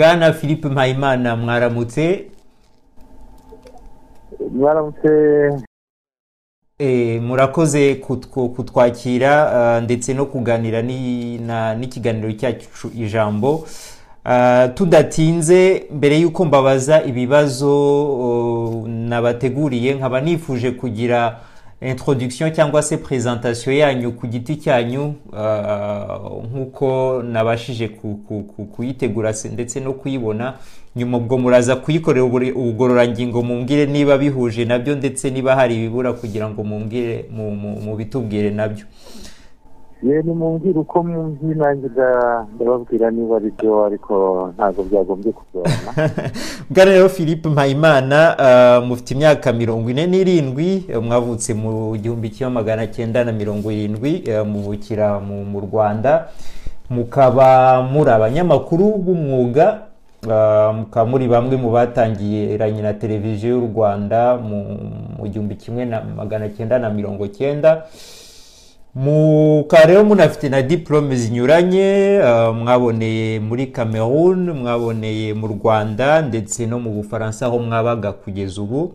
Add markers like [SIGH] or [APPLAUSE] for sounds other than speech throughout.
bwana philippe mpayimana mwaramutse. Mwaramutse. Eh, murakoze kutwakira ah, ndetse no kuganira n'ikiganiro cyacu ijambo. Ah, tudatinze mbere y'uko mbabaza ibibazo oh, nabateguriye nkaba nifuje kugira introduction cyangwa se presentation yanyu ku giti cyanyu ah, nk'uko nabashije ku- ku- ku- kuyitegura se- ndetse no kuyibona nyuma ubwo muraza kuyikorera ubugororangingo mumbwire niba bihuje na byo ndetse niba hari ibibura kugira ngo mumbwire mu- mu- mubitubwire na byo. Ye nimumbwire uko muzi nanjye nda- ndababwira niba ari byo ariko ntabwo byagombye kugorana. [LAUGHS] Bwana rero philippe mpayimana ah, mufite imyaka mirongo ine n'irindwi eh, mwavutse mu gihumbi kimwe magana cyenda na mirongo irindwi eh, muvukira mu rwanda. Mukaba muri abanyamakuru b'umwuga mukaba muri bamwe mu batangiranye na televiziyo y'u rwanda mu gihumbi kimwe na magana cyenda na mirongo cyenda. Mukaba rero munafite na diporome zinyuranye ah, mwaboneye muri cameroon mwaboneye mu rwanda ndetse no mu bufaransa aho mwabaga kugeza ubu.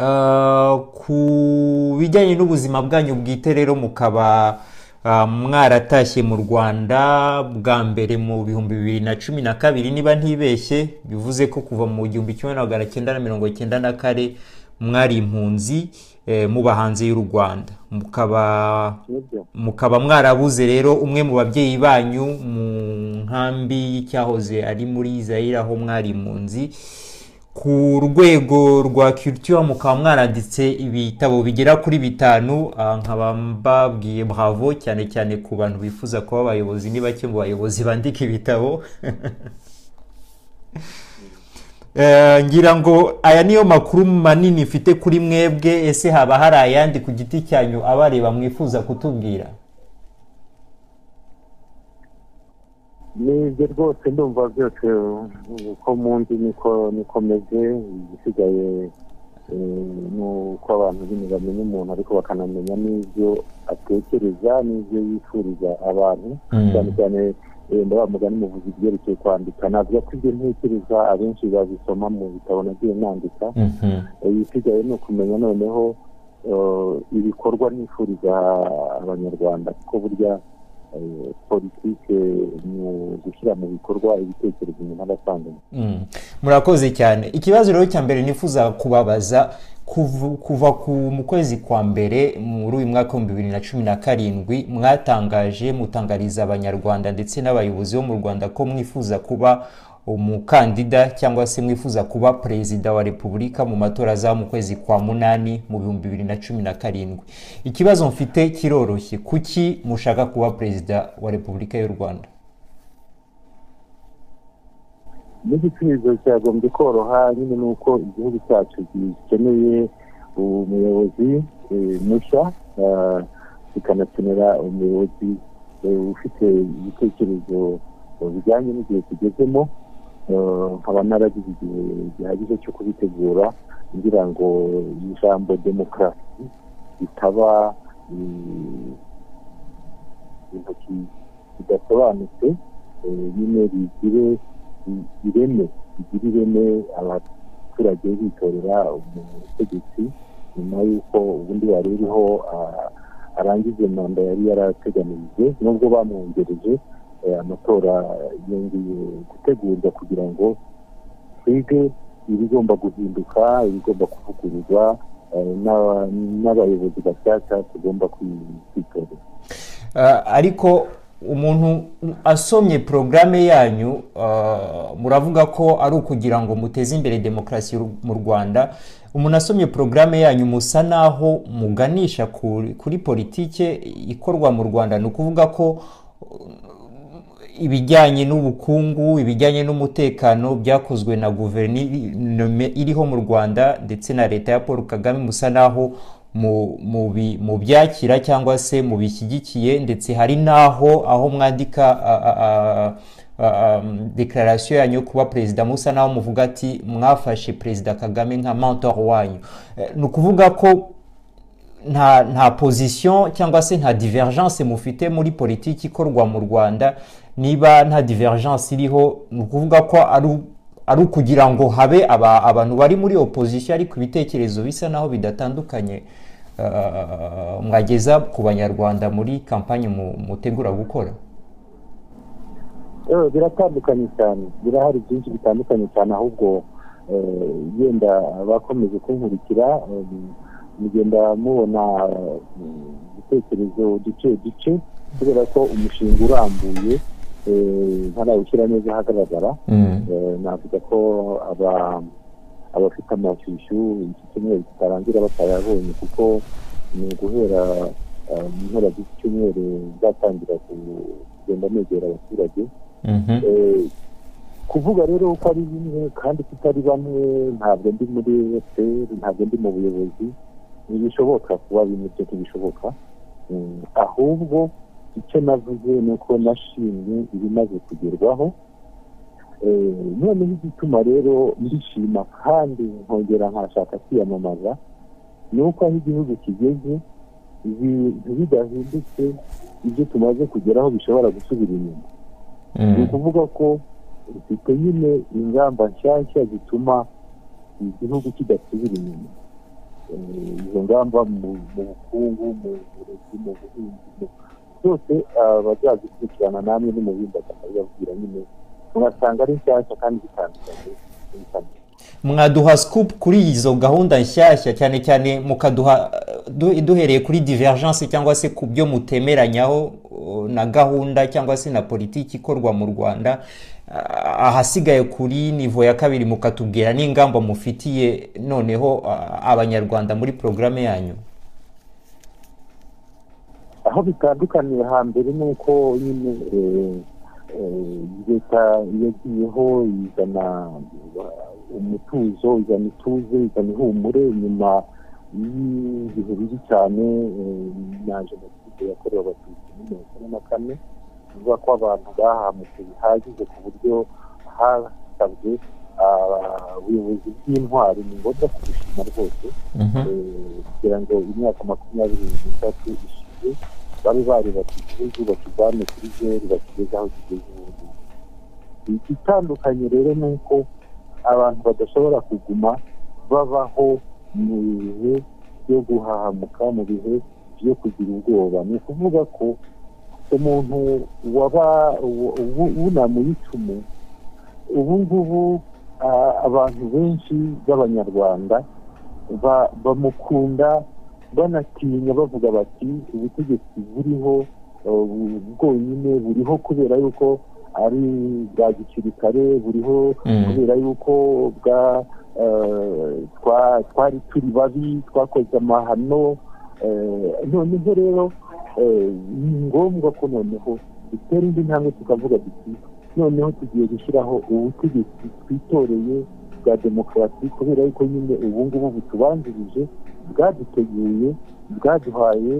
Ah, ku bijyanye n'ubuzima bwanyu bwite rero mukaba ah, mwaratashye mu rwanda bwa mbere mu bihumbi bibiri na cumi na kabiri niba ntibeshye bivuze ko kuva mu gihumbi kimwe na magana cyenda na mirongo cyenda na kane mwari impunzi. Eh, muba hanze y'u rwanda. Mukaba mwarabuze rero umwe mu babyeyi banyu mu nkambi y'icyahoze ari muri zayire aho mwari impunzi ku rwego rwa culture mukaba mwaranditse ibitabo bigera kuri bitanu. Ah, nkaba mbabwiye bravo cyane cyane ku bantu bifuza kuba abayobozi ni bake mu bayobozi bandika ibitabo. [LAUGHS] ngira ngo aya niyo makuru manini mfite kuri mwebwe ese haba hari ayandi ku giti cyanyu abareba mwifuza kutubwira ni byo rwose ndumva byose uko mundi niko niko meze igisigaye eh, ni uko abantu nyine bamenya umuntu ariko bakanamenya n'ibyo atekereza n'ibyo yifuriza abantu Mm. cyane cyane eh, ndaba mugani muvuze ibyerekeye kwandika. Navuga ko ibyo ntekereza abenshi babisoma mu bitabo nagiye nandika. Mhm. ibisigaye ni ukumenya noneho eh, ibikorwa nifuriza abanyarwanda. Kuko burya eh, politike ni ugushyira mu bikorwa ibitekerezo umuntu aba asanganywe Mm. murakoze cyane. Ikibazo rero cya mbere nifuza kubabaza kuva, kuva ku mu kwezi kwa mbere muri uyu mwaka w'ibihumbi bibiri na cumi na karindwi mwatangaje mutangariza abanyarwanda ndetse n'abayobozi bo mu rwanda ko mwifuza kuba umukandida cyangwa se mwifuza kuba perezida wa repubulika mu matora azaba mu kwezi kwa munani mu bihumbi bibiri na cumi na karindwi. Ikibazo mfite kiroroshye. Kuki mushaka kuba perezida wa repubulika y'u rwanda? N'igisubizo cyagombye koroha nyine ni uko igihugu cyacu gikeneye umuyobozi eh, mushya ah, kikanakenera umuyobozi eh, ufite ibitekerezo bijyanye n'igihe tugezemo. Eh, nkaba naragize igihe gihagije cyo kubitegura kugira ngo ijambo demokarasi ritaba eh, ikintu ki- kidasobanutse eh, nyine rigire ireme rigira ireme abaturage bitorera umutegetsi nyuma y'uko ubundi wari uriho arangize manda yari yarateganirije nubwo bamwongereje eh, amatora yongeye gutegurwa kugira ngo twige ibigomba guhinduka ibigomba kuvugururwa n'aba- n'abayobozi bashyashya tugomba kwi- kwitorera. Ariko umuntu asomye porogaramu yanyu ah, muravuga ko ari ukugira ngo muteze imbere demokarasi mu rwanda. Umuntu asomye porogaramu yanyu musa naho muganisha kuri politike ikorwa mu rwanda. Ni ukuvuga ko ibijyanye n'ubukungu ibijyanye n'umutekano byakozwe na guverinoma iriho mu rwanda ndetse na leta ya paul kagame musa naho mu- byakira cyangwa se mu bishyigikiye ndetse hari n'aho aho mwandika a- dekararasiyo yanyu kuba perezida musa naho muvuga ati mwafashe perezida kagame nka mentor wanyu. Eh, ni ukuvuga ko nta nta position cyangwa se nta divergence mufite muri politiki ikorwa mu rwanda niba nta divergence iriho ni ukuvuga ko ari ukugira ngo habe abantu bari muri opposition ariko ibitekerezo bisa naho bidatandukanye. Mwageza ku banyarwanda muri kampani mutegura gukora. Biratandukanye cyane. Birahari byinshi bitandukanye cyane ahubwo yenda bakomeje kunkurikira mugenda mubona ibitekerezo duce duce kubera ko umushinga urambuye ntarawushyira neza ahagaragara. Navuga ko abafite amashyushyu iki cyumweru kitarangira batayabonye kuko ni uguhera mu mpera z'iki cyumweru zatangira kugenda negera abaturage. Kuvuga rero ko ari bimwe kandi tutari bamwe ntabwo ndi muri efuperi ntabwo ndi mu buyobozi ntibishoboka kuba bimwe byo ntibishoboka. Ahubwo icyo navuze ni uko nashimye ibimaze kugerwaho. Noneho igituma rero ndishima kandi nkongera nkashaka kwiyamamaza ni uko aho igihugu kigeze ibintu bidahindutse ibyo tumaze kugeraho bishobora gusubira inyuma ni ukuvuga ko dufite nyine ingamba nshyashya zituma igihugu kidasubira inyuma izo ngamba mu bukungu mu burezi mu buhinzi byose bazazikurikirana namwe n'umuhinzi akababwira nyine murasanga ari nshyashya kandi zitandukanye. Mwaduha scoop kuri izo gahunda nshyashya cyane cyane mukaduha duhereye kuri divergence cyangwa se ku byo mutemeranyaho na gahunda cyangwa se na politiki ikorwa mu rwanda ahasigaye kuri nivo ya kabiri mukatubwira n'ingamba mufitiye noneho abanyarwanda muri porogaramu yanyu. Aho bitandukaniye hambere ni uko nyine leta yagiyeho izana umutuzo izana ituze izana ihumure. Nyuma y'ibihe bibi cyane na jenoside yakorewe abatutsi muri mirongo ine na kane bivuga ko abantu bahamutse bihagije ku buryo hasabwe ubuyobozi bw'intwari ni ngombwa kubishima rwose. Kugira ngo imyaka makumyabiri n'itatu ishize babe baribata igihugu bakivane kuri zeru bakigeze aho kigeze ubu igitandukanye rero ni uko abantu badashobora kuguma babaho mu bihe byo guhahamuka mu bihe byo kugira ubwoba ni ukuvuga ko umuntu waba wunamuye icumu ubu ngubu abantu benshi b'abanyarwanda bamukunda banatinya bavuga bati ubutegetsi buriho bwonyine buriho kubera yuko ari bwa gisirikare buriho kubera yuko bwa twari turi babi twakoze amahano. Noneho rero ni ngombwa ko noneho dutera indi ntambwe tukavuga duti noneho tugiye gushyiraho ubutegetsi twitoreye bwa demokarasi kubera yuko nyine ubu ngubu butubanjirije bwaduteguye bwaduhaye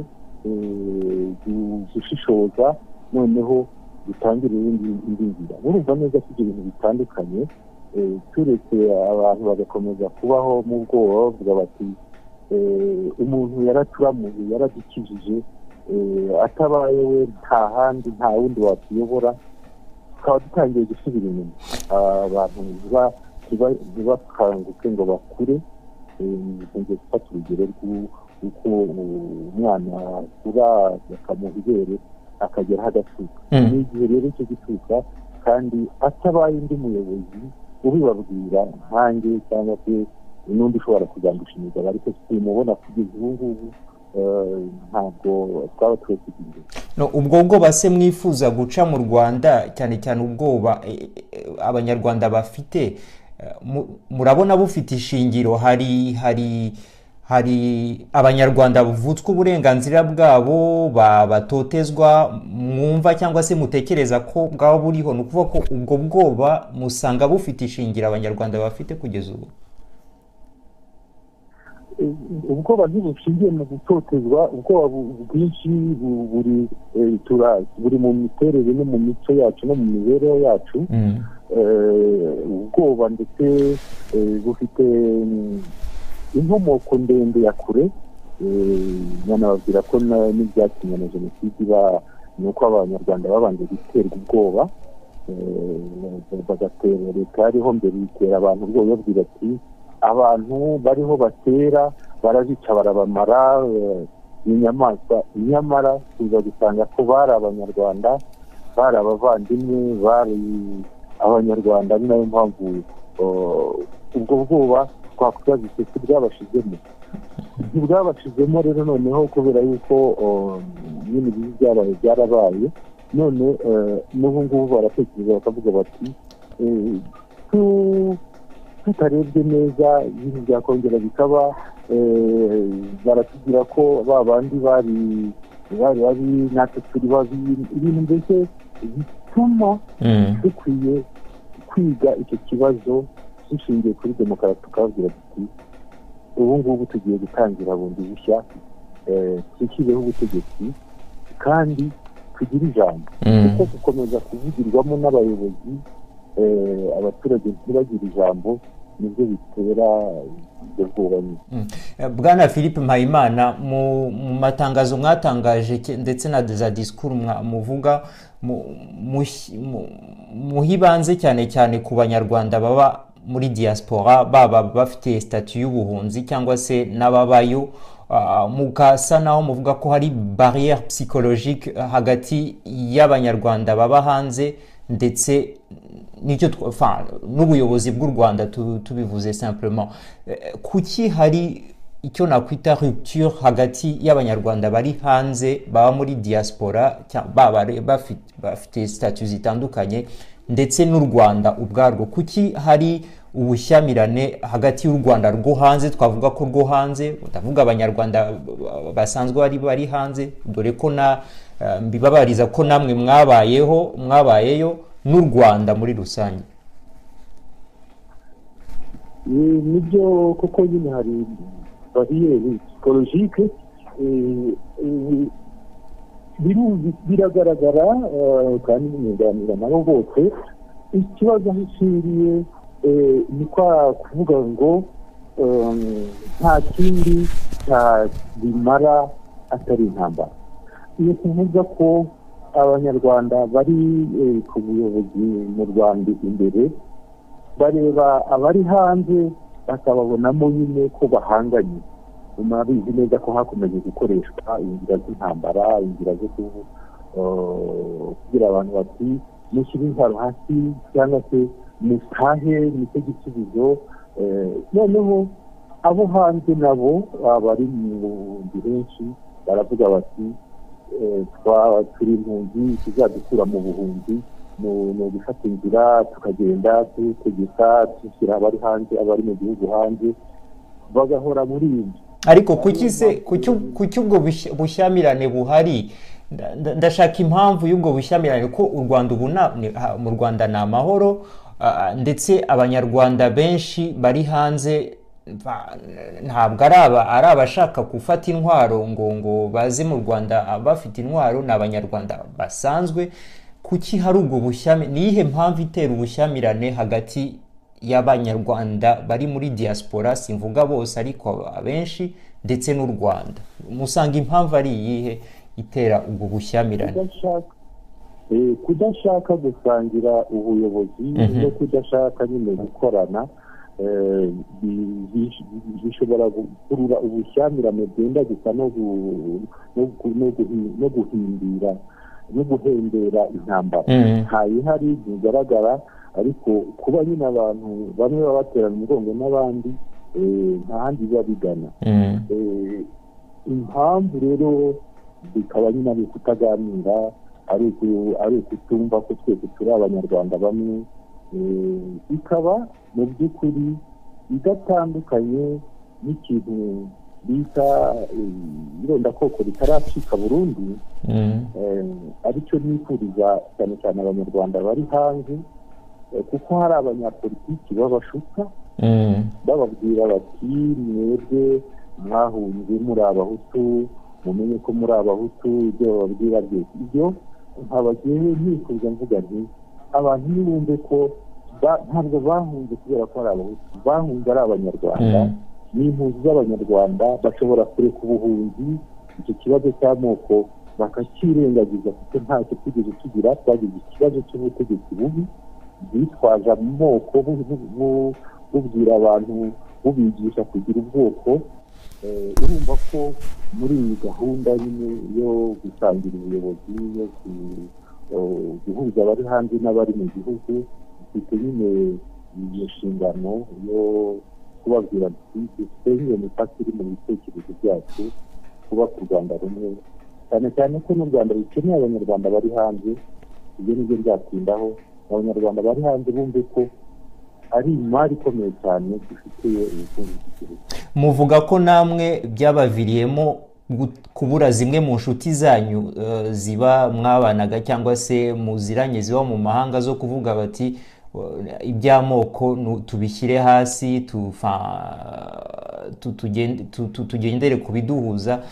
gushishoza noneho dutangire indi nzira. Murumva neza ko ibyo bintu bitandukanye turetse abantu bagakomeza kubaho mu bwoba bavuga bati umuntu yaraturamuye yaradukijije atabaye we nta handi nta wundi watuyobora tukaba dutangiye gusubira inyuma. Abantu ntibakanguke ngo bakure. Ngiye gufata urugero rw'uko umwana akura bakamuha ibere akageraho agatuka ni igihe rero cyo gutuka kandi atabaye undi muyobozi ubibabwira nkange cyangwa se n'undi ushobora kugandisha imigabo ariko tumubona kugeza ubu ngubu ntabwo twaba imbere ubwo bwoba se mwifuza guca mu rwanda cyane cyane ubwoba abanyarwanda bafite murabona bufite ishingiro hari hari hari abanyarwanda bavutswa uburenganzira bwabo batotezwa mwumva cyangwa se mutekereza ko bwaba buriho ni ukuvuga ko ubwo bwoba musanga bufite ishingiro abanyarwanda bafite kugeza ubu. Ubwoba ntibushingiye mu gutotezwa ubwoba bwinshi buri mu miterere no mu mico yacu no mu mibereho yacu. Ubwoba ndetse bufite inkomoko ndende ya kure. Nyanababwira ko n'ibyatumye na jenoside iba ni uko abanyarwanda babanje guterwa ubwoba. Bagatera leta yariho mbere itera abantu ubwoba babwira ati abantu bariho batera barabica barabamara inyamaswa. Nyamara tuza gusanga ko bari abanyarwanda bari abavandimwe bari abanyarwanda ari na yo mpamvu ubwo bwoba twakwibaza isi bwabashizemo ntibwabashizemo rero noneho kubera yuko nyine ibi byabaye byarabaye. None n'ubu ngubu baratekereza bakavuga bati tutarebye neza ibintu byakongera bikaba baratubwira ko ba bandi bari bari babi natwe turi babi ibintu mbese bituma dukwiye kwiga icyo kibazo dushingiye kuri demokarasi tukababwira tuti ubu ngubu tugiye gutangira bundi bushya twishyireho ubutegetsi kandi tugire ijambo. Kuko gukomeza kuvugirwamo n'abayobozi abaturage ntibagire ijambo ni byo bitera ibyo bwoba bwana philippe mpayimana mu matangazo mwatangaje ndetse na za disikuru muvuga muhibanze cyane cyane ku banyarwanda baba muri diaspora baba bafite sitati y'ubuhunzi cyangwa se n'ababayo. Mugasa naho muvuga ko hari bariyeri psychologique hagati y'abanyarwanda baba hanze ndetse ni cyo n'ubuyobozi bw'u rwanda tubivuze simplement. Kuki hari icyo nakwita rupture hagati y'abanyarwanda bari hanze baba muri diaspora baba bafite sitati zitandukanye ndetse n'u rwanda ubwarwo. Kuki hari ubushyamirane hagati y'u rwanda rwo hanze? Twavuga ko rwo hanze ndavuga abanyarwanda basanzwe bari bari hanze dore ko na mbibabariza ko namwe mwabayeho mwabayeyo n'u rwanda muri rusange. Nibyo koko nyine hari bariyeri psikologike biragaragara kandi binyunganira nabo bose ikibazo aho ishingiye ni kwa kuvuga ngo nta kindi bimara atari intambara ni ukuvuga ko abanyarwanda bari ku buyobozi mu rwanda imbere bareba abari hanze bakababonamo nyine ko bahanganye. Murabizi neza ko hakomeje gukoreshwa inzira z'intambara inzira zo kubwira abantu bati mushyire intwaro hasi cyangwa se mutahe ni cyo gisubizo noneho abo hanze nabo bari mu buhumbi henshi baravuga bati turi impunzi tuzadukura mu buhunzi. Ni ugufata inzira tukagenda dutegeka dushyira abari hanze abari mu gihugu hanze bagahora muri ibyo ariko kuki se kuki ubwo bushyamirane buhari? Ndashaka impamvu y'ubwo bushyamirane ko u rwanda ubu mu rwanda ni amahoro ndetse abanyarwanda benshi bari hanze ntabwo ari abashaka gufata intwaro ngo ngo baze mu rwanda bafite intwaro ni abanyarwanda basanzwe. Kuki hari ubwo bushyamirane ni iyihe mpamvu itera ubushyamirane hagati y'abanyarwanda bari muri diaspora? Simvuga bose ariko abenshi ndetse n'u rwanda. Musanga impamvu ari iyihe itera ubwo bushyamirane? Kudashaka. Gusangira ubuyobozi no kudashaka nyine gukorana bishobora gukurura ubushyamirane bwenda gusa no guhindira no guhembera intambara. Ntayihari ntigaragara ariko kuba nyine abantu bamwe baba baterana umugongo n'abandi nta handi biba bigana. Impamvu rero bikaba nyine ari ukutaganira ari ukutumva ko twese turi abanyarwanda bamwe. Bikaba mu by'ukuri idatandukanye n'ikintu bita irondakoko ritaracika burundu ari cyo nifuriza cyane cyane abanyarwanda bari hanze kuko hari abanyapolitiki babashuka bababwira bati mwebwe mwahunze muri abahutu mumenye ko muri abahutu ibyo bababwira byose. Ibyo nkabagiye ntifuza mvuga nti abantu ntibumve ko ntabwo bahunze kubera ko ari abahutu bahunze ari abanyarwanda. Ni impunzi z'abanyarwanda bashobora kureka ubuhunzi icyo kibazo cy'amoko bakakirengagiza kuko ntacyo twigeze tugira twagize ikibazo cy'ubutegetsi bubi bwitwaje amoko bubwira abantu bubigisha kugira ubwoko urumva ko muri iyi gahunda nyine yo gusangira ubuyobozi yo guhuza abari hanze n'abari mu gihugu dufite nyine iyo nshingano yo kubabwira dufite iyo mipaka iri mu bitekerezo byacu kuba ku rwanda rumwe. Cyane cyane ko n'u rwanda rukeneye abanyarwanda bari hanze ibyo ni byo byatindaho abanyarwanda bari hanze bumve ko ari imari ikomeye cyane dufitiye ubukungu bw'igihugu. Muvuga ko namwe byabaviriyemo kubura zimwe mu nshuti zanyu ziba mwabanaga cyangwa se muziranye ziba mu mahanga zo kuvuga bati iby'amoko tubishyire hasi tugendere ku biduhuza.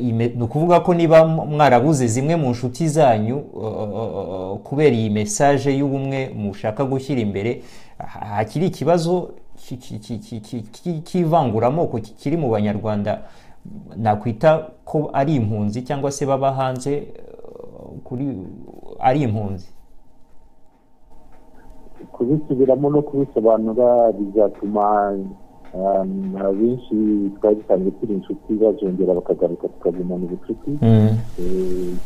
Ni ukuvuga ko niba mwarabuze zimwe mu nshuti zanyu kubera iyi mesaje y'ubumwe mushaka gushyira imbere hakiri ikibazo cy'ivanguramoko kiri mu banyarwanda nakwita ko ari impunzi cyangwa se baba hanze ari impunzi. Kubisubiramo no kubisobanura bizatuma abenshi twari dusanzwe turi inshuti bazongera bakagaruka tukagumana ubucuti.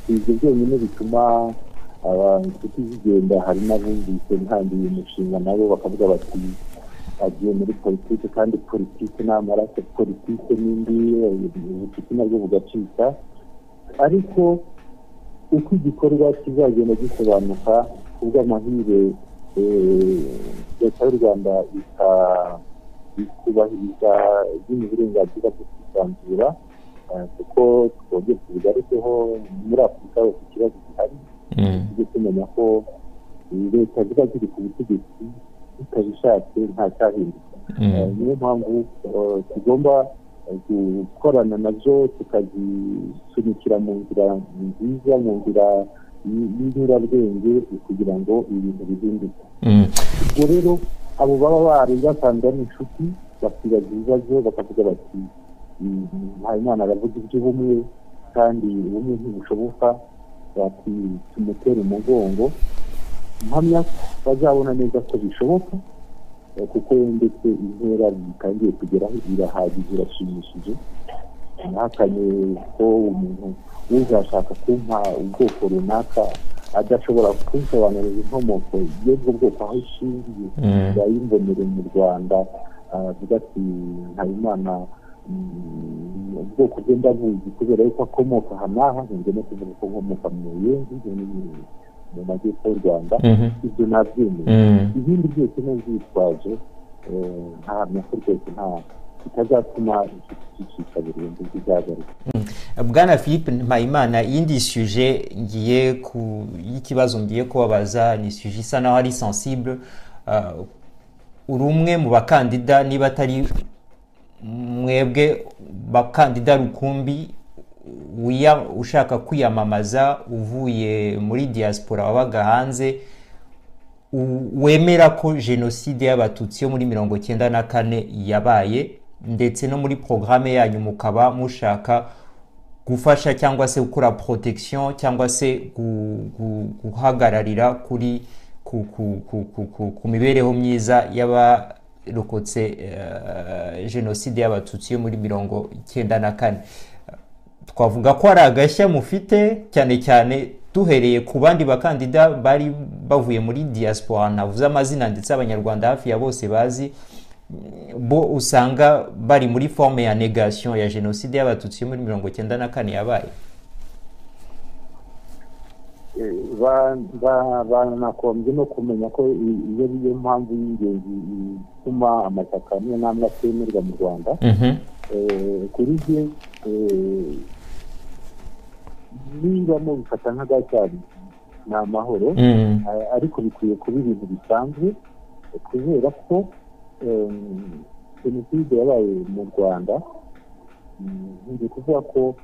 Si ibyo byonyine bituma inshuti zigenda hari n'abumvise ntangiye umushinga nabo bakavuga bati agiye muri politiki kandi politiki ni amaraso politiki n'indi ubucuti nabwo bugacika. Ariko uko igikorwa kizagenda gisobanuka kubw'amahire leta y'u rwanda ikubahiriza bino uburenganzira bwo kwisanzura kuko twongeye tubigarukeho muri afurika hose ikibazo gihari. Tujye tumenya ko leta ziba ziri ku butegetsi zitabishatse nta cyahinduka. Niyo mpamvu tugomba gukorana na zo tukazisunikira mu nzira nziza mu nzira y'inyurabwenge kugira ngo ibintu bihinduke. Ubwo rero abo baba bari basanzwe ari inshuti bakibaza ibibazo bakavuga bati mpayimana aravuga iby'ubumwe kandi ubumwe ntibushoboka bati tumutere umugongo. Mpamya bazabona neza ko bishoboka kuko ndetse intera bitangiye kugeraho irahagije irashimishije ntihakanye ko umuntu uzashaka kumpa ubwoko runaka adashobora kunsobanurira inkomoko y'ubwo bwoko aho ishingiye yayimbonere mu rwanda avuga ati habimana ubwoko bwe ndabuzi kubera yuko akomoka aha n'aha nkunze no kuvuga ko nkomoka mu yenzi mu majyepfo y'u rwanda. Ibyo nabyemeye. Ibindi byose n'ubwitwaje ntahamya ko rwose nta bitazatuma zicika burundu zizagaruka bwana philippe mpayimana iyindi suje ngiye ku y'ikibazo ngiye kubabaza ni suje isa naho ari sensible. Uri umwe mu bakandida niba atari mwebwe bakandida rukumbi ushaka kwiyamamaza uvuye muri diaspora wabaga hanze wemera ko jenoside y'abatutsi yo muri mirongo icyenda na kane yabaye ndetse no muri porogaramu yanyu mukaba mushaka gufasha cyangwa se gukora protection cyangwa se guhagararira kuri ku mibereho myiza y'abarokotse jenoside y'abatutsi yo muri mirongo icyenda na kane. Twavuga ko ari agashya mufite cyane cyane duhereye ku bandi bakandida bari bavuye muri diaspora ntavuze amazina ndetse abanyarwanda hafi ya bose bazi bo usanga bari muri forme ya negation ya jenoside y'abatutsi yo muri mirongo icyenda na kane yabaye. Banakombye no kumenya ko iyo ariyo mpamvu y'ingenzi ituma amashyaka amwe n'amwe atemerwa mu rwanda. Kuri bye niba mubifata nk'agacyari ni amahoro. Ariko bikwiye kuba ibintu bisanzwe kubera ko jenoside yabaye mu rwanda. Nzi kuvuga ko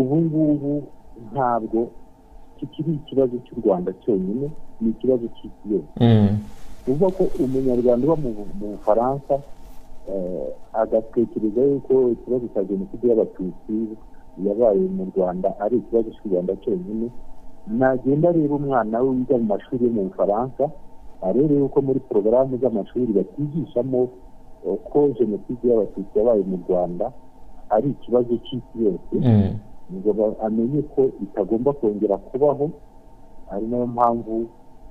ubu ngubu ntabwo kikiri ikibazo cy'u rwanda cyonyine ni ikibazo cy'isi yose. Uvuga ko umunyarwanda uba mu bufaransa agatekereza yuko ikibazo cya jenoside y'abatutsi yabaye mu rwanda ari ikibazo cy'u rwanda cyonyine. Nagenda areba umwana we wiga mu mashuri yo mu bufaransa arebe yuko muri porogaramu z'amashuri batigishamo ko jenoside y'abatutsi yabaye mu rwanda ari ikibazo cy'isi yose ngo amenye ko itagomba kongera kubaho ari na yo mpamvu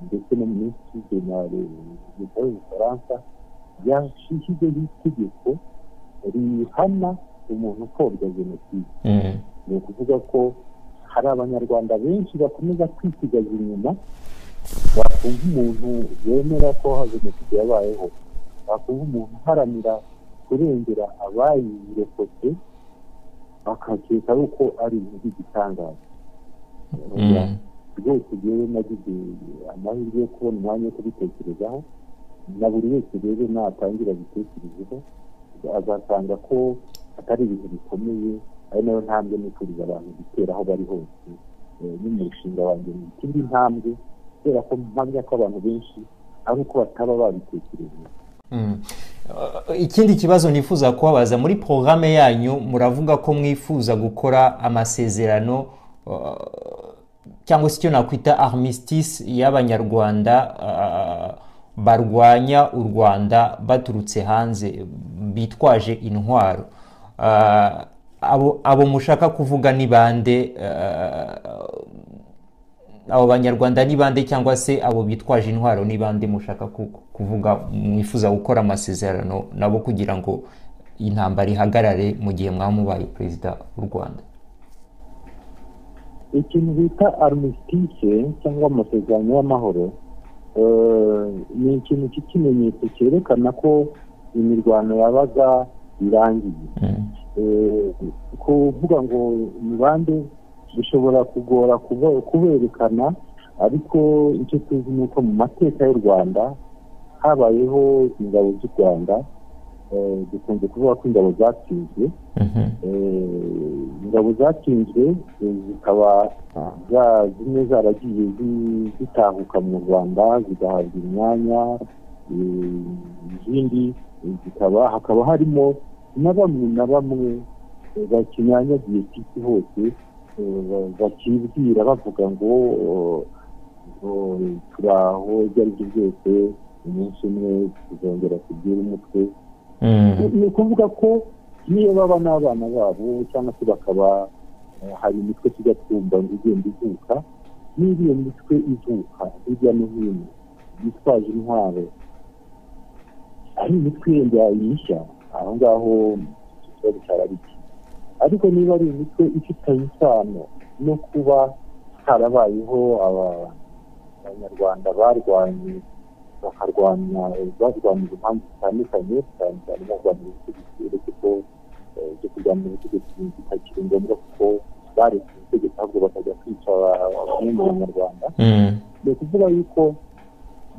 ndetse no mu minsi na leta y'ubufaransa yashyizeho itegeko rihana umuntu upfobya jenoside. Ni ukuvuga ko hari abanyarwanda benshi bakomeza kwisigaza inyuma bakumva umuntu wemera ko jenoside yabayeho. Bakumva umuntu uharanira kurengera abayirokotse bakakeka yuko ari ibintu by'igitangaza rwose rero nagize amahirwe yo kubona umwanya wo kubitekerezaho na buri wese rero natangira abitekerezeho azasanga ko atari ibintu bikomeye ari na yo ntambwe nifuriza abantu gutera aho bari hose. Ni mu mushinga wanjye ni ikindi ntambwe kubera ko mpamya ko abantu benshi ari uko bataba babitekereje. Ikindi kibazo nifuza kubabaza muri porogaramu yanyu muravuga ko mwifuza gukora amasezerano cyangwa se icyo nakwita armistice y'abanyarwanda barwanya u rwanda baturutse hanze bitwaje intwaro. Abo mushaka kuvuga ni bande? Abo banyarwanda ni bande cyangwa se abo bitwaje intwaro ni bande mushaka kuvuga mwifuza gukora amasezerano nabo kugira ngo intambara ihagarare mu gihe mwaba mubaye perezida w'u rwanda. Ikintu bita armistice cyangwa amasezerano y'amahoro ni ikintu cy'ikimenyetso cyerekana ko imirwano yabaga irangiye. Kuvuga ngo ni bande bishobora kugora kuberekana ariko icyo tuzi ni uko mu mateka y'u rwanda habayeho ingabo z'u rwanda dukunze kuvuga ko ingabo zatsinzwe. Ingabo zatsinzwe zikaba zimwe zaragiye zitahuka mu rwanda zigahabwa imyanya izindi zikaba hakaba harimo na bamwe na bamwe bakinyanyagiye ku isi hose bakibwira bavuga ngo turaho ibyo ari byo byose umunsi umwe tuzongera tubwire umutwe ni ukuvuga ko niyo baba n'abana babo cyangwa se bakaba hari imitwe tujya twumva ngo igenda ivuka niba iyo mitwe ivuka hirya no hino yitwaje intwaro ari imitwe yenda yishya aho ngaho ikibazo iki ariko niba ari imitwe ifitanye isano no kuba harabayeho abanyarwanda barwanye bakarwanya barwanira impamvu zitandukanye cyane cyane barwanira ubutegetsi ko ibyo kurwanira ubutegetsi bitakiri ngombwa kuko baretse ubutegetsi ahubwo bakajya kwica bamwe mu banyarwanda ni ukuvuga yuko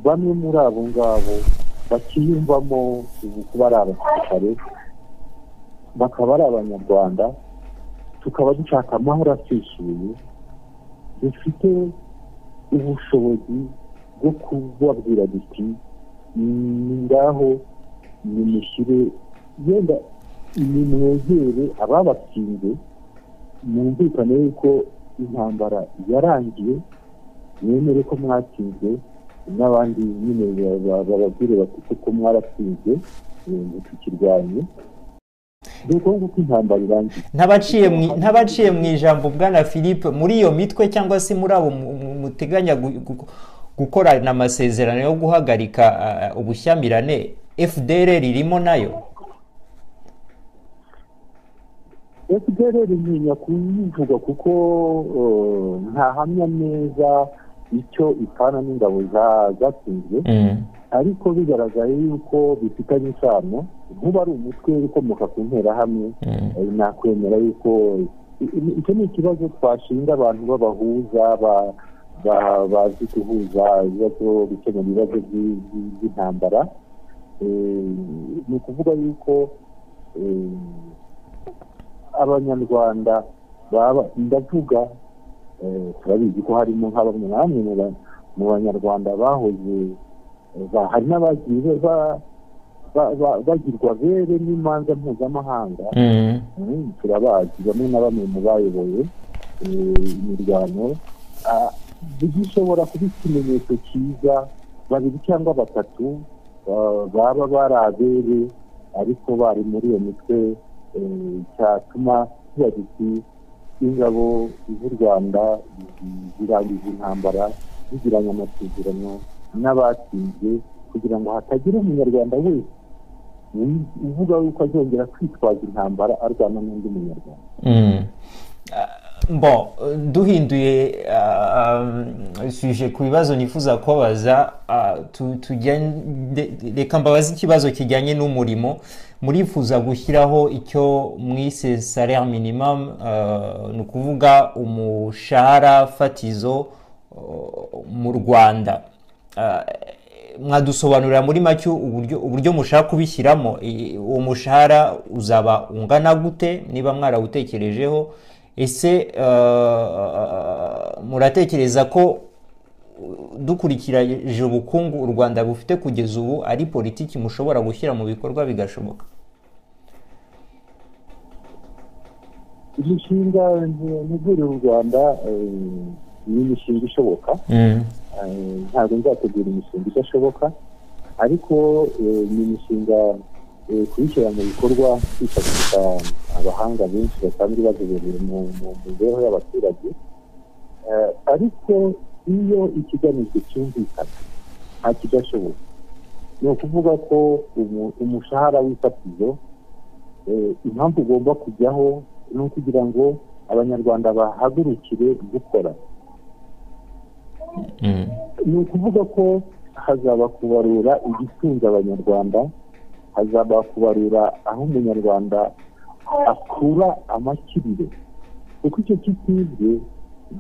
bamwe muri abo ngabo bakiyumvamo kuba ari abasirikare bakaba ari abanyarwanda tukaba dushaka amahoro asesuye dufite ubushobozi bwo kubabwira duti ngaho nimushyire yenda nimwegere ababatsinze mwumvikane yuko intambara yarangiye mwemere ko mwatsinzwe n'abandi nyine bababwire bati kuko mwaratsinzwe ntitukirwanye ntabaciye mu ijambo bwana philippe muri iyo mitwe cyangwa se muri abo muteganya gukorana amasezerano yo guhagarika ubushyamirane fdr ririmo na yo? Fdr ntinya kuyivuga kuko ntahamya neza icyo ipfana n'ingabo zatsinzwe ariko bigaragaye yuko bifitanye isano nkuba ari umutwe ukomoka ku nterahamwe nakwemera yuko icyo ni ikibazo twashinga abantu b'abahuza bazi guhuza ibibazo gukemura ibibazo by'intambara ni ukuvuga yuko abanyarwanda baba ndavuga turabizi ko harimo nka bamwe na bamwe mu banyarwanda bahoze hari n'abagiye ba- ba- bagirwa bere n'imanza mpuzamahanga Mm. Mm, turabazi bamwe na bamwe mu bayoboye eh, imirwano gishobora kuba ikimenyetso cyiza babiri cyangwa batatu baba bari abere ariko bari muri iyo mitwe eh, cyatuma tuba duti ingabo z'u rwanda zi- zirangiza intambara zigiranye amasezerano n'abatsinze kugira ngo hatagira umunyarwanda wese uvuga yuko azongera kwitwaza intambara arwana n'undi munyarwanda Mm. Ah, Bon, duhinduye um, suje ku bibazo nifuza kubabaza tujyane- reka mbabaze ikibazo kijyanye n'umurimo murifuza gushyiraho icyo mwise salaire minimum ah, ni ukuvuga umushahara fatizo oh, mu rwanda. Ah, mwadusobanurira muri make uburyo mushaka kubishyiramo. Uwo mushahara uzaba ungana gute? Niba mwarawutekerejeho ese muratekereza ko dukurikirije ubukungu u rwanda bufite kugeza ubu ari politiki mushobora gushyira mu bikorwa bigashoboka. Imishinga ntegurira u rwanda eh, ni imishinga ishoboka. Mm. Eh, ntabwo nzategura imishinga idashoboka. Ariko eh, ni imishinga kuyishyira mu bikorwa twifashisha abahanga benshi basanzwe bazobereye mu mibereho y'abaturage. Ariko iyo ikigamijwe cyumvikana nta kidashoboka ni ukuvuga ko umu- umushahara w'ifatizo eh, impamvu ugomba kujyaho ni ukugira ngo abanyarwanda bahagurukire gukora. Mm. ni ukuvuga ko hazaba kubarura igitunze abanyarwanda hazaba kubarura aho umunyarwanda akura amakiriro. Kuko icyo kitibwe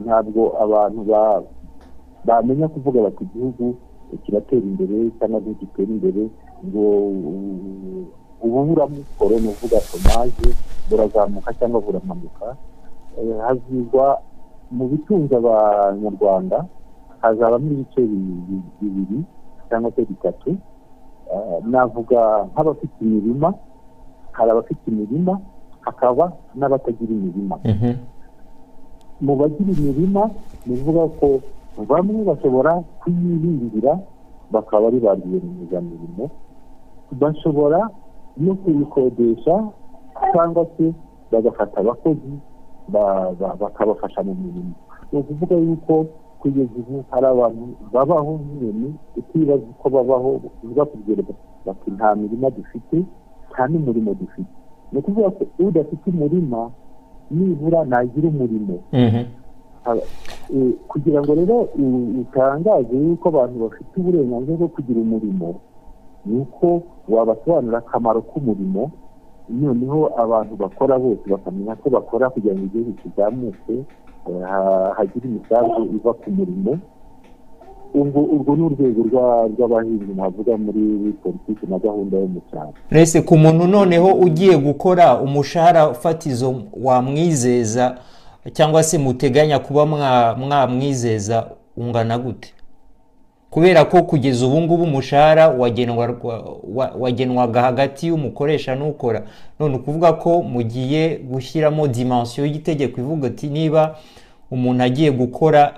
ntabwo abantu ba- bamenya kuvuga bati igihugu kiratera imbere cyangwa ntigitera imbere. Ngo ububuramukoro ni uvuga tomaje burazamuka cyangwa buramanuka. Eh, hazigwa mu bitunze abanyarwanda hazabamo ibice bi- bi- bibiri cyangwa se bitatu. Eh, navuga nk'abafite imirima hari abafite imirima hakaba n'abatagira imirima. Mhm. mu bagira imirima ni ukuvuga ko bamwe bashobora kuyihingira bakaba ari ba rwiyemezamirimo bashobora no kuyikodesha cyangwa se bagafata abakozi ba- ba- bakabafasha mu mirimo. Ni ukuvuga yuko kugeza ubu hari abantu babaho nk'inyoni utibaza uko babaho bakubwira bati nta mirima dufite nta n'umurimo dufite. Ni ukuvuga ko udafite umurima nibura nagira umurimo. Mhm. Kugira ngo rero utangaze yuko abantu bafite uburenganzira bwo kugira umurimo ni uko wabasobanurira akamaro k'umurimo noneho abantu bakora bose bakamenya ko bakora kugira ngo igihugu kizamuke eh, ha- hagire imisanzu iva ku murimo. Urwo ni urwego rwa- rw'abahinzi navuga muri politiki na gahunda yo mu cyaro. Mbese ku muntu noneho ugiye gukora umushahara fatizo wamwizeza cyangwa se muteganya kuba mwa- mwamwizeza ungana gute? Kubera ko kugeza ubu ngubu umushahara wagenwa- wa- wagenwaga hagati y'umukoresha n'ukora. None ukuvuga ko mugiye gushyiramo dimansiyo y'itegeko ivuga ati niba umuntu agiye gukora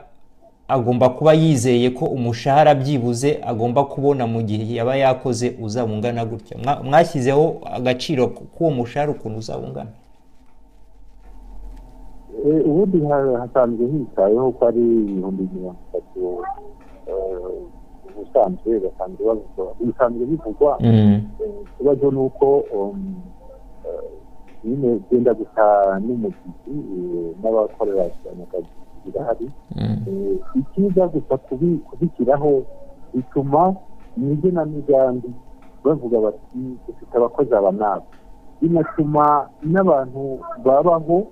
agomba kuba yizeye ko umushahara byibuze agomba kubona mu gihe yaba yakoze uzaba ungana gutya. Mwa- mwashyizeho agaciro k'uwo mushahara ukuntu uzaba ungana ubundi ha- hasanzwe hitayeho ko ari ibihumbi mirongo itatu eh, ubusanzwe basanzwe bavuga bisanzwe bivugwa Mm. Eh, ikibazo ni uko um, eh, nyine byenda gusa n'umuziki eh, n'abakorera akazi birahari Mm. Eh, icyiza gusa kubi- kubishyiraho bituma mu igenamigambi bavuga bati dufite abakozi aba n'aba binatuma n'abantu babaho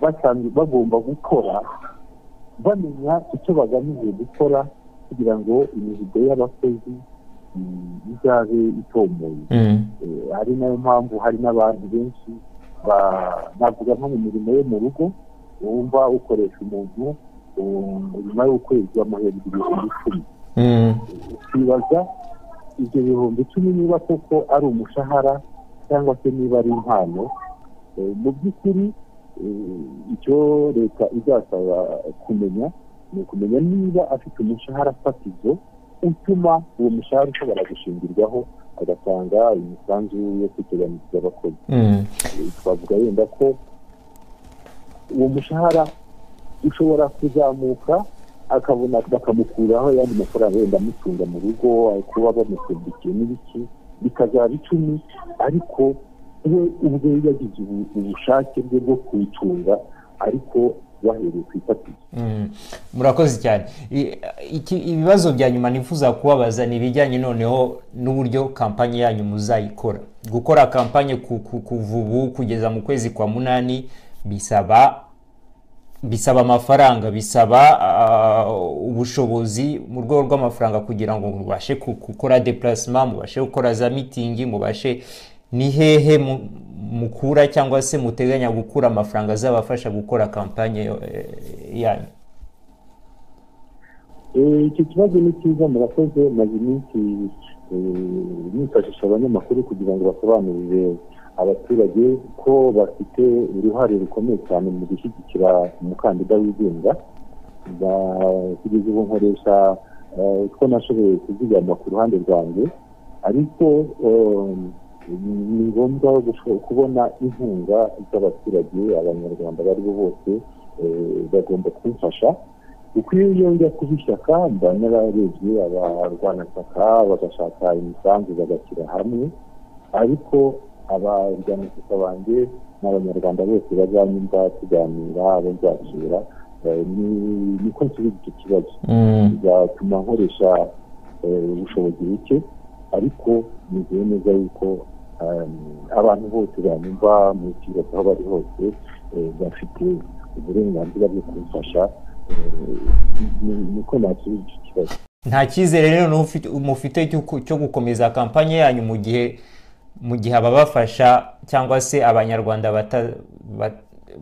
basanzwe bagomba gukora bamenya icyo bagamije gukora kugira ngo imihigo y'abakozi mm, izabe itomoye Mm. Eh, ari na yo mpamvu hari n'abantu benshi navuga nko mu mirimo yo mu rugo wumva ukoresha umuntu um, nyuma y'ukwezi bamuhembwa ibihumbi icumi Mm. ukibaza ibyo bihumbi icumi niba koko ari umushahara cyangwa se niba ari impano mu by'ukuri icyo leta izasaba kumenya ni ukumenya niba afite umushahara fatizo utuma uwo mushahara ushobora gushingirwaho agatanga imisanzu yo kwiteganyiriza abakozi. Twavuga wenda ko uwo mushahara ushobora kuzamuka akabona bakamukuraho ayandi mafaranga wenda amutunga mu rugo kuba bamucumbikiye n'ibiki bikazaba icumi ariko we ubwe yagize ubushake bwe bwo kuyicunga ariko bahereye ku ifatizo murakoze cyane. Ibibazo bya nyuma nifuza kubabaza ni ibijyanye noneho n'uburyo kampani yanyu muzayikora. Gukora kampani kuva ubu kugeza mu kwezi kwa munani bisaba bisaba amafaranga bisaba ubushobozi mu rwego rw'amafaranga kugira ngo mubashe gukora depurasima mubashe gukora za mitingi mubashe ni hehe mukura cyangwa se muteganya gukura amafaranga azabafasha gukora kampanye yanyu? Icyo kibazo ni cyiza murakoze maze iminsi nifashisha abanyamakuru kugira ngo basobanurire abaturage ko bafite uruhare rukomeye cyane mu gushyigikira umukandida wigenga. Kugeza ubu nkoresha utwo nashoboye kuzigama ku ruhande rwanjye. Ariko ni ngombwa kubona inkunga z'abaturage abanyarwanda abo ari bo bose bagomba kumfasha. Kuko iyo yongera kuba ishyaka mba nararebye abarwanashyaka bagashaka imisanzu bagashyira hamwe. Ariko abarwanashyaka banjye n'abanyarwanda bose bazanyumva tuganira abo nzasura niko nsubiza icyo kibazo. Bizatuma nkoresha ubushobozi buke. Ariko nizeye neza yuko abantu bose banyumva mu kibazo aho bari hose bafite uburenganzira bwo kumfasha niko nasubiza icyo kibazo. Nta cyizere rero mufite cyo gukomeza kampanye yanyu mu gihe mu gihe ababafasha cyangwa se abanyarwanda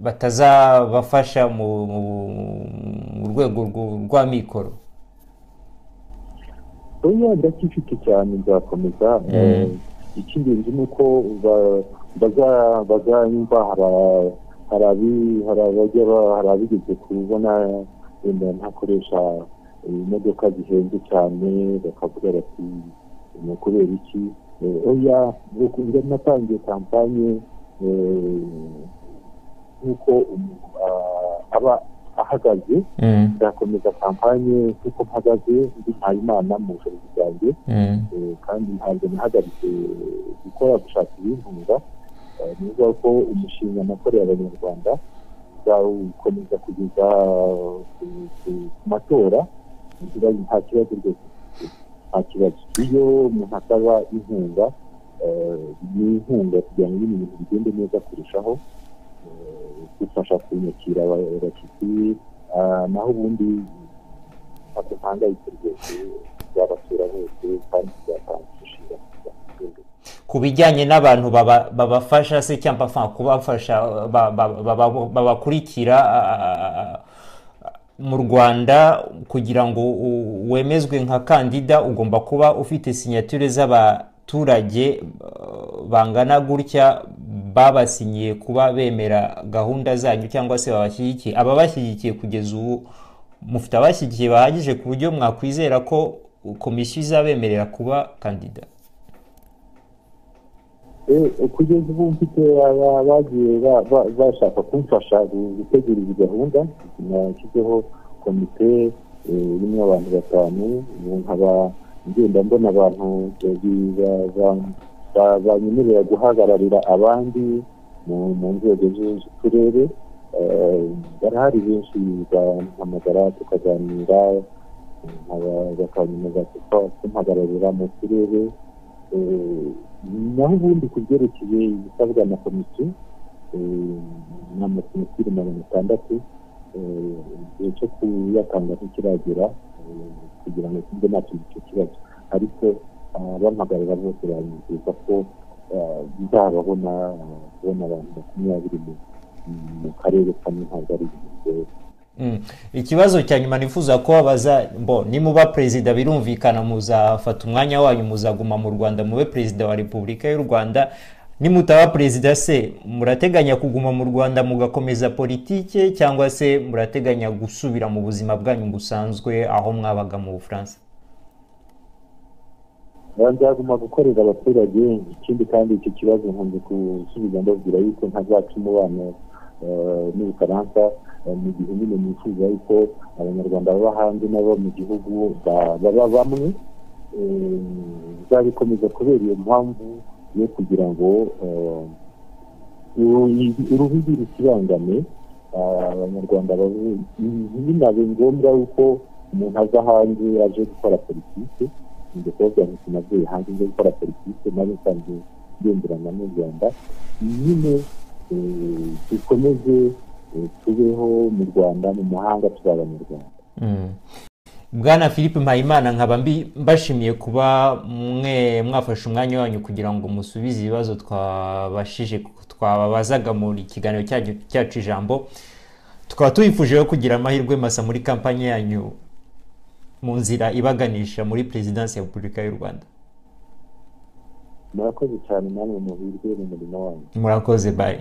batazabafasha mu rwego rwa mikoro. Oya ndacyifite cyane nzakomeza icy'ingenzi ni uko bazanyumva hari abigeze kubona wenda ntakoresha imodoka zihenze cyane bakavuga bati ni ukubera iki? Oya natangiye kampanye nk'uko aba ahagaze nzakomeza kampanye nk'uko mpagaze ndi mpayimana mu bushobozi bwanjye kandi ntabwo nahagaritse gukora gushaka ibintunga ni ukuvuga ko umushinga nakoreye abanyarwanda uzawukomeza kugeza ku matora. Nta kibazo rwose. Nta kibazo. Iyo umuntu asaba inkunga ni inkunga kugira ngo ibintu bigende neza kurushaho dufasha kunyakira abashyitsi naho ubundi ntabwo mpangayitse rwose. Byabasura bose kandi byatanga umushinga ku bijyanye n'abantu babafasha se cyangwa kubafasha babakurikira mu rwanda kugira ngo wemezwe nka kandida ugomba kuba ufite sinyature z'abaturage bangana gutya babasinyiye kuba bemera gahunda zanyu cyangwa se babashyigikiye ababashyigikiye kugeza ubu mufite abashyigikiye bahagije ku buryo mwakwizera ko komisiyo izabemerera kuba kandida kugeza ubu mfite abagiye bashaka kumfasha gutegura iyi gahunda nashyizeho komite irimo abantu batanu nkaba ngenda mbona abantu banyemerera guhagararira abandi mu nzego z'uturere. Barahari benshi bampamagara tukaganira. Bakanyemeza kumpagararira mu turere naho ubundi ku byerekeye ibisabwa na komisiyo ni amasenateri magana atandatu igihe cyo kuyatanga ntikiragera kugira ngo kimwe na cyo icyo kibazo ariko bampagarara bose banyizeza ko bizababona kubona abantu makumyabiri mu karere kamwe ntabwo ari ibintu Mm. Ikibazo cya nyuma nifuza ko baza bo nimuba perezida birumvikana muzafata umwanya wanyu muzaguma mu rwanda mube perezida wa repubulika y'u rwanda nimutaba perezida se? Murateganya kuguma mu rwanda mugakomeza politike cyangwa se murateganya gusubira mu buzima bwanyu busanzwe aho mwabaga mu bufaransa? Nzaguma gukorera abaturage ikindi kandi icyo kibazo nkunze gusubiza mbabwira yuko ntazaca umubano eh, n'ubufaransa mu gihe nyine nifuza yuko abanyarwanda baba hanze n'abo mu gihugu ba- baba bamwe Eh, nzabikomeza kubera iyo mpamvu yo kugira ngo eh, uru- urubibi rukibangane ah, abanyarwanda ntibinabe ngombwa yuko umuntu aza hanze aje gukora politike njye kuvuga ngo sinavuye hanze njye gukora politike nawe nsanzwe ngenderana n'u rwanda nyine eh, dukomeze tubeho mu rwanda mu mahanga turi abanyarwanda. Mm. bwana philippe mpayimana nkaba mbashimiye kuba mwe mwafashe umwanya wanyu kugira ngo musubize ibibazo twabashije twababazaga muri kiganiro cyacu ijambo. Tukaba tubifuje kugira amahirwe masa muri kampani yanyu mu nzira ibaganisha muri perezidansi ya repubulika y'u rwanda. Murakoze cyane namwe muhirwe mu murimo wanyu. Murakoze bayi